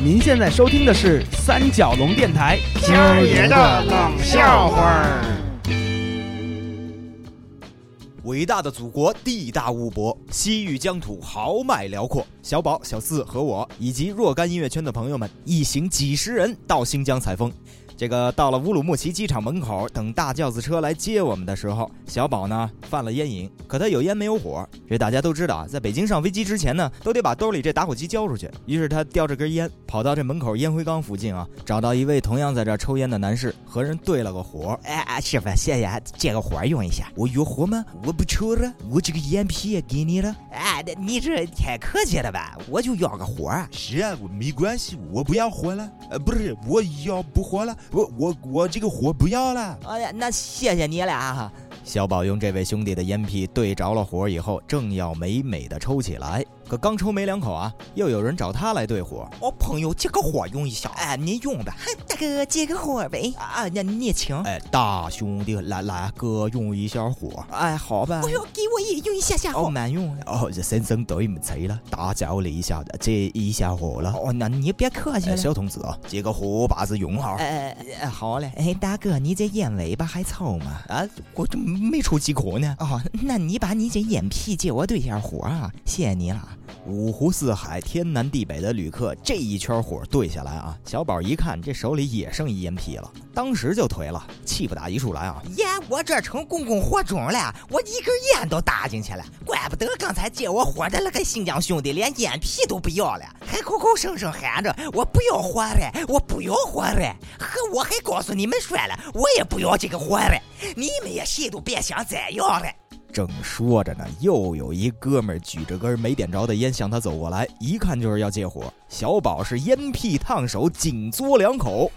您现在收听的是三角龙电台今儿爷的冷笑话儿。伟大的祖国地大物博，西域疆土豪迈辽阔。小宝、小四和我以及若干音乐圈的朋友们一行几十人到新疆采风。这个到了乌鲁木齐机场门口，等大轿子车来接我们的时候，小宝呢犯了烟瘾，可他有烟没有火。这大家都知道啊，在北京上飞机之前呢，都得把兜里这打火机交出去。于是他叼着根烟，跑到这门口烟灰缸附近啊，找到一位同样在这抽烟的男士，和人对了个火。哎哎，师傅，谢谢，借个火用一下。我有火吗？我不抽了，我这个烟皮也给你了。哎，你这太客气了吧？我就要个火。是啊，我没关系，我不要火了。呃，不是，我要不火了。我我我这个火不要了。哎呀，那谢谢你了哈。小宝用这位兄弟的烟屁对着了火以后，正要美美的抽起来。可刚抽没两口啊，又有人找他来对火。我朋友借个火用一下，哎，您用呗。大哥借个火呗。啊，那你请。哎，大兄弟，来来，哥用一下火。哎，好吧。哎呦，给我也用一下下火。哦，慢用。哦，这先生对不起了，打搅了一下，借一下火了。哦，那你别客气了，小同志啊，借个火把子用哈。哎哎，好嘞。哎，大哥，你这烟尾巴还抽吗？啊，我这没抽几口呢。哦，那你把你这烟屁借我对下火啊，谢谢你了。五湖四海、天南地北的旅客，这一圈火对下来啊！小宝一看，这手里也剩一烟屁了，当时就颓了，气不打一处来啊！烟我这成公共火种了，我一根烟都搭进去了，怪不得刚才借我火的那个新疆兄弟连烟屁都不要了，还口口声声喊着我不要火了，我不要火了，和我还告诉你们说了，我也不要这个火了，你们也谁都别想再要了。正说着呢，又有一哥们举着根没点着的烟向他走过来，一看就是要借火。小宝是烟屁烫手，紧嘬两口，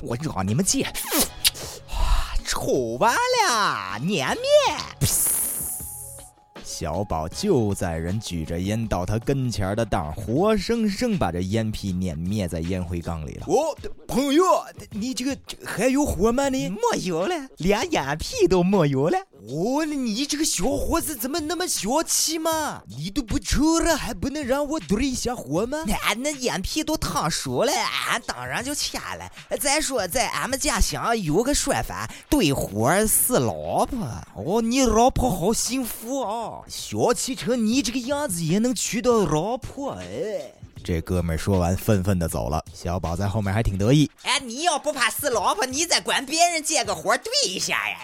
我让你们借，抽完了，碾灭。小宝就在人举着烟到他跟前的当，活生生把这烟屁碾灭在烟灰缸里了。哦，朋友，你这个还有火吗？你没有了，连烟屁都没有了。哦，你这个小伙子怎么那么小气嘛？你都不抽了，还不能让我对一下火吗？俺那眼皮都烫熟了，俺当然就掐了。再说，在俺们家乡有个说法，对火是老婆。哦，你老婆好幸福啊！小气成你这个样子也能娶到老婆哎！这哥们说完，愤愤的走了。小宝在后面还挺得意。哎，你要不怕死老婆，你再管别人借个火对一下呀！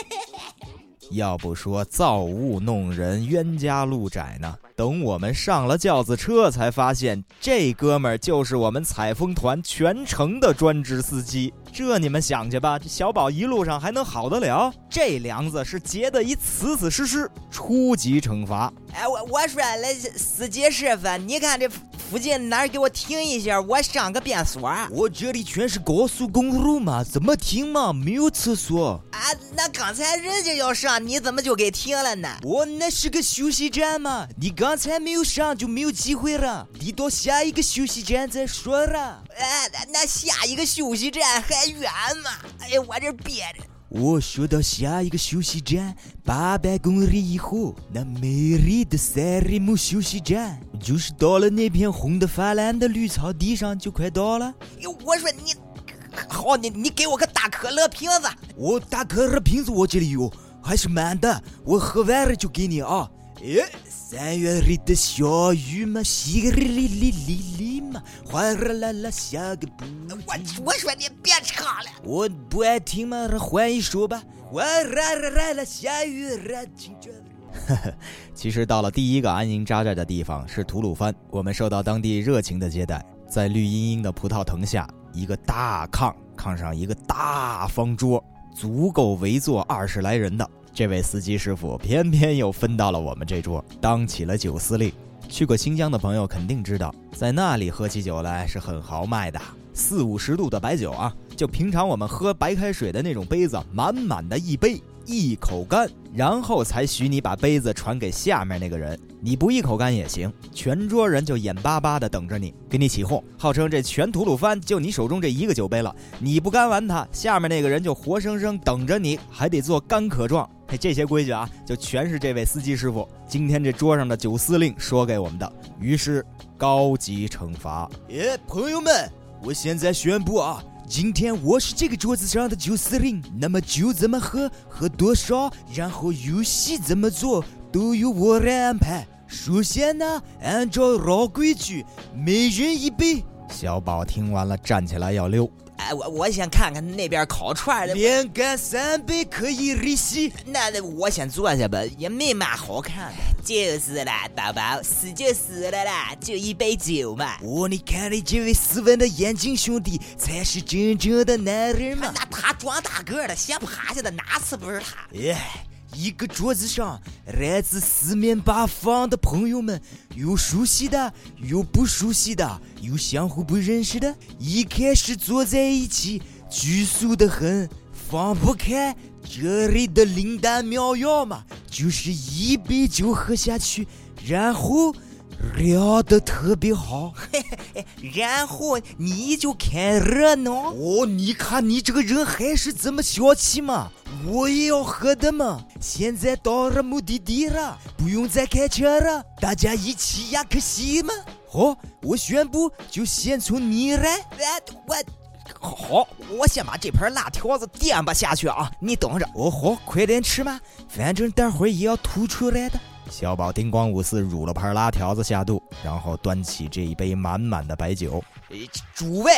要不说造物弄人，冤家路窄呢。等我们上了轿子车，才发现这哥们儿就是我们采风团全程的专职司机。这你们想去吧，这小宝一路上还能好得了？这梁子是结的一死死实实，初级惩罚。哎，我我说了，司机师傅，你看这附近哪儿给我停一下，我上个便所。我这里全是高速公路嘛，怎么停嘛？没有厕所。啊，那刚才人家要上，你怎么就给停了呢？我那是个休息站嘛，你刚。刚才没有上就没有机会了，你到下一个休息站再说了。哎，那下一个休息站还远吗？哎呀，我这憋着。我说到下一个休息站八百公里以后，那美丽的塞里木休息站就是到了那片红的发蓝的绿草地上就快到了。哟我说你，好，你你给我个大可乐瓶子。我大可乐瓶子我这里有，还是满的，我喝完了就给你啊。哎。三月里的小雨嘛，淅沥沥沥沥嘛，哗啦啦啦下个不。我我说你别唱了，我不爱听嘛，换一首吧。哗啦啦啦啦下雨 其实到了第一个安营扎寨的地方是吐鲁番，我们受到当地热情的接待，在绿茵茵的葡萄藤下，一个大炕，炕上一个大方桌，足够围坐二十来人的。这位司机师傅偏偏又分到了我们这桌，当起了酒司令。去过新疆的朋友肯定知道，在那里喝起酒来是很豪迈的，四五十度的白酒啊，就平常我们喝白开水的那种杯子，满满的一杯，一口干，然后才许你把杯子传给下面那个人。你不一口干也行，全桌人就眼巴巴的等着你，给你起哄，号称这全吐鲁番就你手中这一个酒杯了，你不干完它，下面那个人就活生生等着你，还得做干渴状。这些规矩啊，就全是这位司机师傅今天这桌上的酒司令说给我们的。于是高级惩罚。哎，朋友们，我现在宣布啊，今天我是这个桌子上的酒司令，那么酒怎么喝，喝多少，然后游戏怎么做，都由我来安排。首先呢，按照老规矩，每人一杯。小宝听完了，站起来要溜。哎，我我先看看那边烤串的，连干三杯可以离席。那我先坐下吧，也没嘛好看的。就是啦，宝宝，死就死了啦，就一杯酒嘛。哦，你看你这位斯文的眼睛兄弟，才是真正的男人嘛。那他装大个的，先趴下的哪次不是他？哎。一个桌子上来自四面八方的朋友们，有熟悉的，有不熟悉的，有相互不认识的。一开始坐在一起，拘束的很，放不开。这里的灵丹妙药嘛，就是一杯酒喝下去，然后。聊得特别好，然后你就看热闹哦。你看你这个人还是这么小气嘛！我也要喝的嘛。现在到了目的地了，不用再开车了，大家一起呀，可惜嘛。好，我宣布，就先从你来。我好，我先把这盘辣条子垫吧下去啊！你等着。哦好，快点吃嘛，反正待会儿也要吐出来的。小宝叮咣五四煮了盘拉条子下肚，然后端起这一杯满满的白酒。诸位，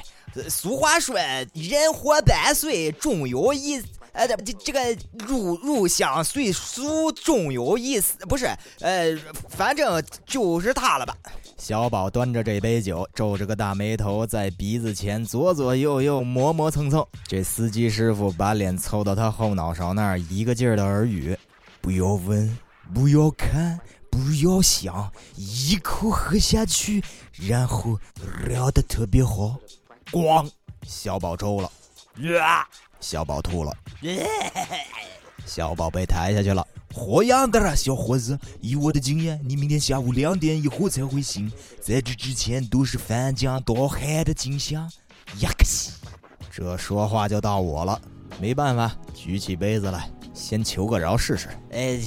俗话说“人活百岁，终有一呃这这个入入乡随俗，终有一死”，不是呃，反正就是他了吧？小宝端着这杯酒，皱着个大眉头，在鼻子前左左右右磨磨蹭蹭。这司机师傅把脸凑到他后脑勺那儿，一个劲儿的耳语：“不要问。”不要看，不要想，一口喝下去，然后聊得特别好。咣，小宝抽了，小宝吐了，小宝被抬下去了。好样的了，小伙子！以我的经验，你明天下午两点以后才会醒，在这之前都是翻江倒海的景象。呀克西，这说话就到我了，没办法，举起杯子来。先求个饶试试。哎，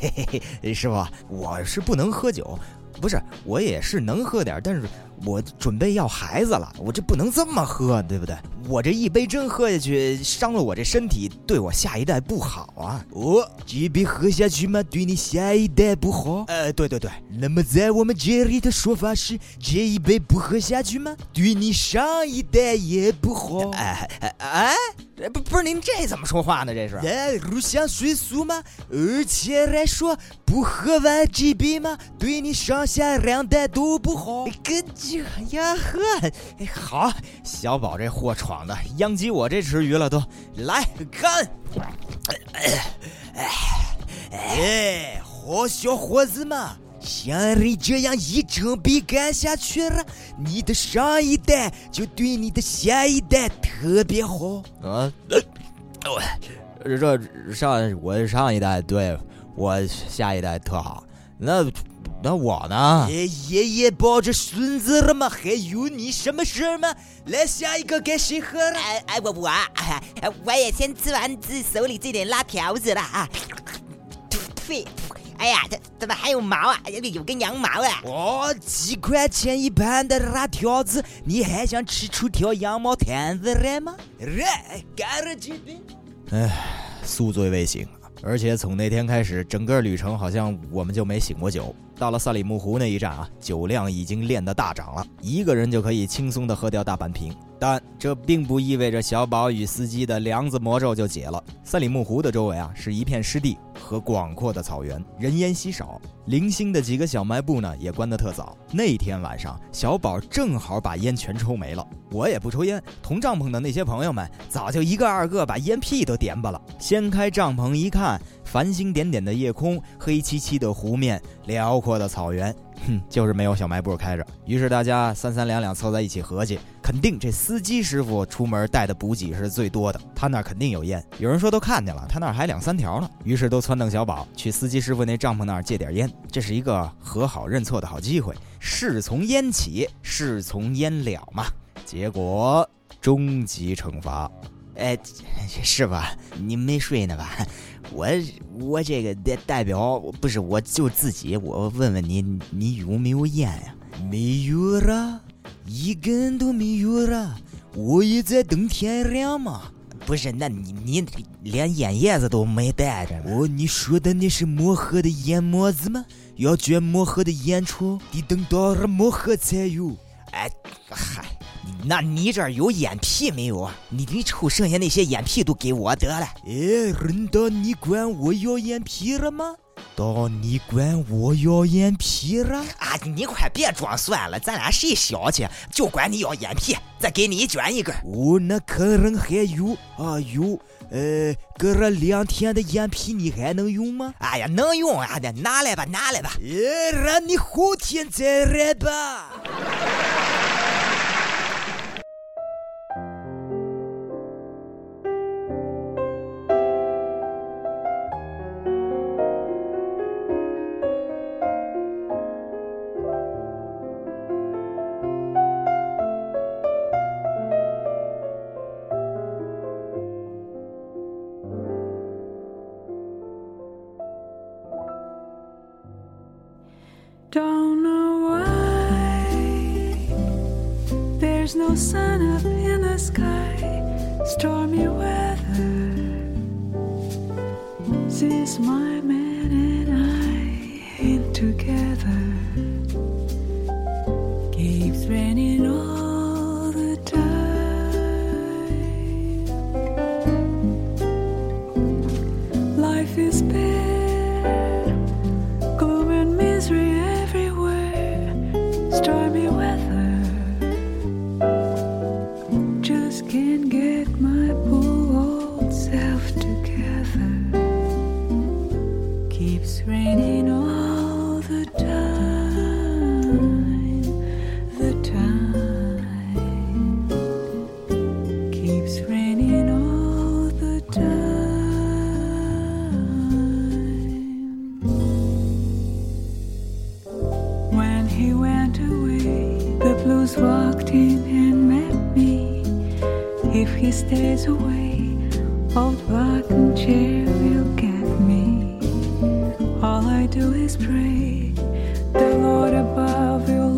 师傅，我是不能喝酒，不是，我也是能喝点，但是。我准备要孩子了，我这不能这么喝，对不对？我这一杯真喝下去，伤了我这身体，对我下一代不好啊！哦，这杯喝下去嘛，对你下一代不好？呃，对对对。那么在我们这里的说法是，这一杯不喝下去嘛，对你上一代也不好。哎哎哎，不不是您这怎么说话呢？这是？哎，入乡随俗嘛，而且来说，不喝完这杯嘛，对你上下两代都不好。跟。这呀呵，好，小宝这货闯的殃及我这池鱼了，都来干！哎，好小伙子嘛，像你这样一整笔干下去了，你的上一代就对你的下一代特别好啊！我这上我上一代对我下一代特好，那。那我呢？爷爷抱着孙子了吗？还有你什么事儿吗？来，下一个该谁喝了？哎哎，我我，我也先吃完这手里这点辣条子了啊！呸！哎呀，这怎么还有毛啊？有有根羊毛啊！哦，几块钱一盘的辣条子，你还想吃出条羊毛毯子来吗？来，干了几杯！哎，宿醉未醒，而且从那天开始，整个旅程好像我们就没醒过酒。到了萨里木湖那一站啊，酒量已经练得大涨了，一个人就可以轻松地喝掉大半瓶。但这并不意味着小宝与司机的梁子魔咒就解了。萨里木湖的周围啊，是一片湿地和广阔的草原，人烟稀少。零星的几个小卖部呢，也关得特早。那天晚上，小宝正好把烟全抽没了。我也不抽烟，同帐篷的那些朋友们早就一个二个把烟屁都点吧了。掀开帐篷一看。繁星点点的夜空，黑漆漆的湖面，辽阔的草原，哼，就是没有小卖部开着。于是大家三三两两凑在一起合计，肯定这司机师傅出门带的补给是最多的，他那肯定有烟。有人说都看见了，他那还两三条呢。于是都撺掇小宝去司机师傅那帐篷那儿借点烟，这是一个和好认错的好机会。事从烟起，事从烟了嘛。结果终极惩罚。哎，师傅，你没睡呢吧？我我这个代代表不是，我就自己，我问问你，你有没有烟呀？没有啦，一根都没有啦。我也在等天亮嘛。不是，那你你连烟叶子都没带着？哦，你说的那是磨合的烟沫子吗？要卷磨合的烟出，得等到了磨合才有。哎，嗨，那你这儿有烟屁没有啊？你你抽剩下那些烟屁都给我得了。哎，轮到你管我要烟屁了吗？到你管我要眼皮了？啊，你快别装蒜了，咱俩谁小气，就管你要眼皮，再给你卷一根。哦，那可能还有啊有，呃，隔了两天的眼皮你还能用吗？哎呀，能用啊，那拿来吧，拿来吧。呃，让你后天再来吧。Sun up in the sky, stormy weather. Since my man stays away, old rocking chair will get me. All I do is pray, the Lord above will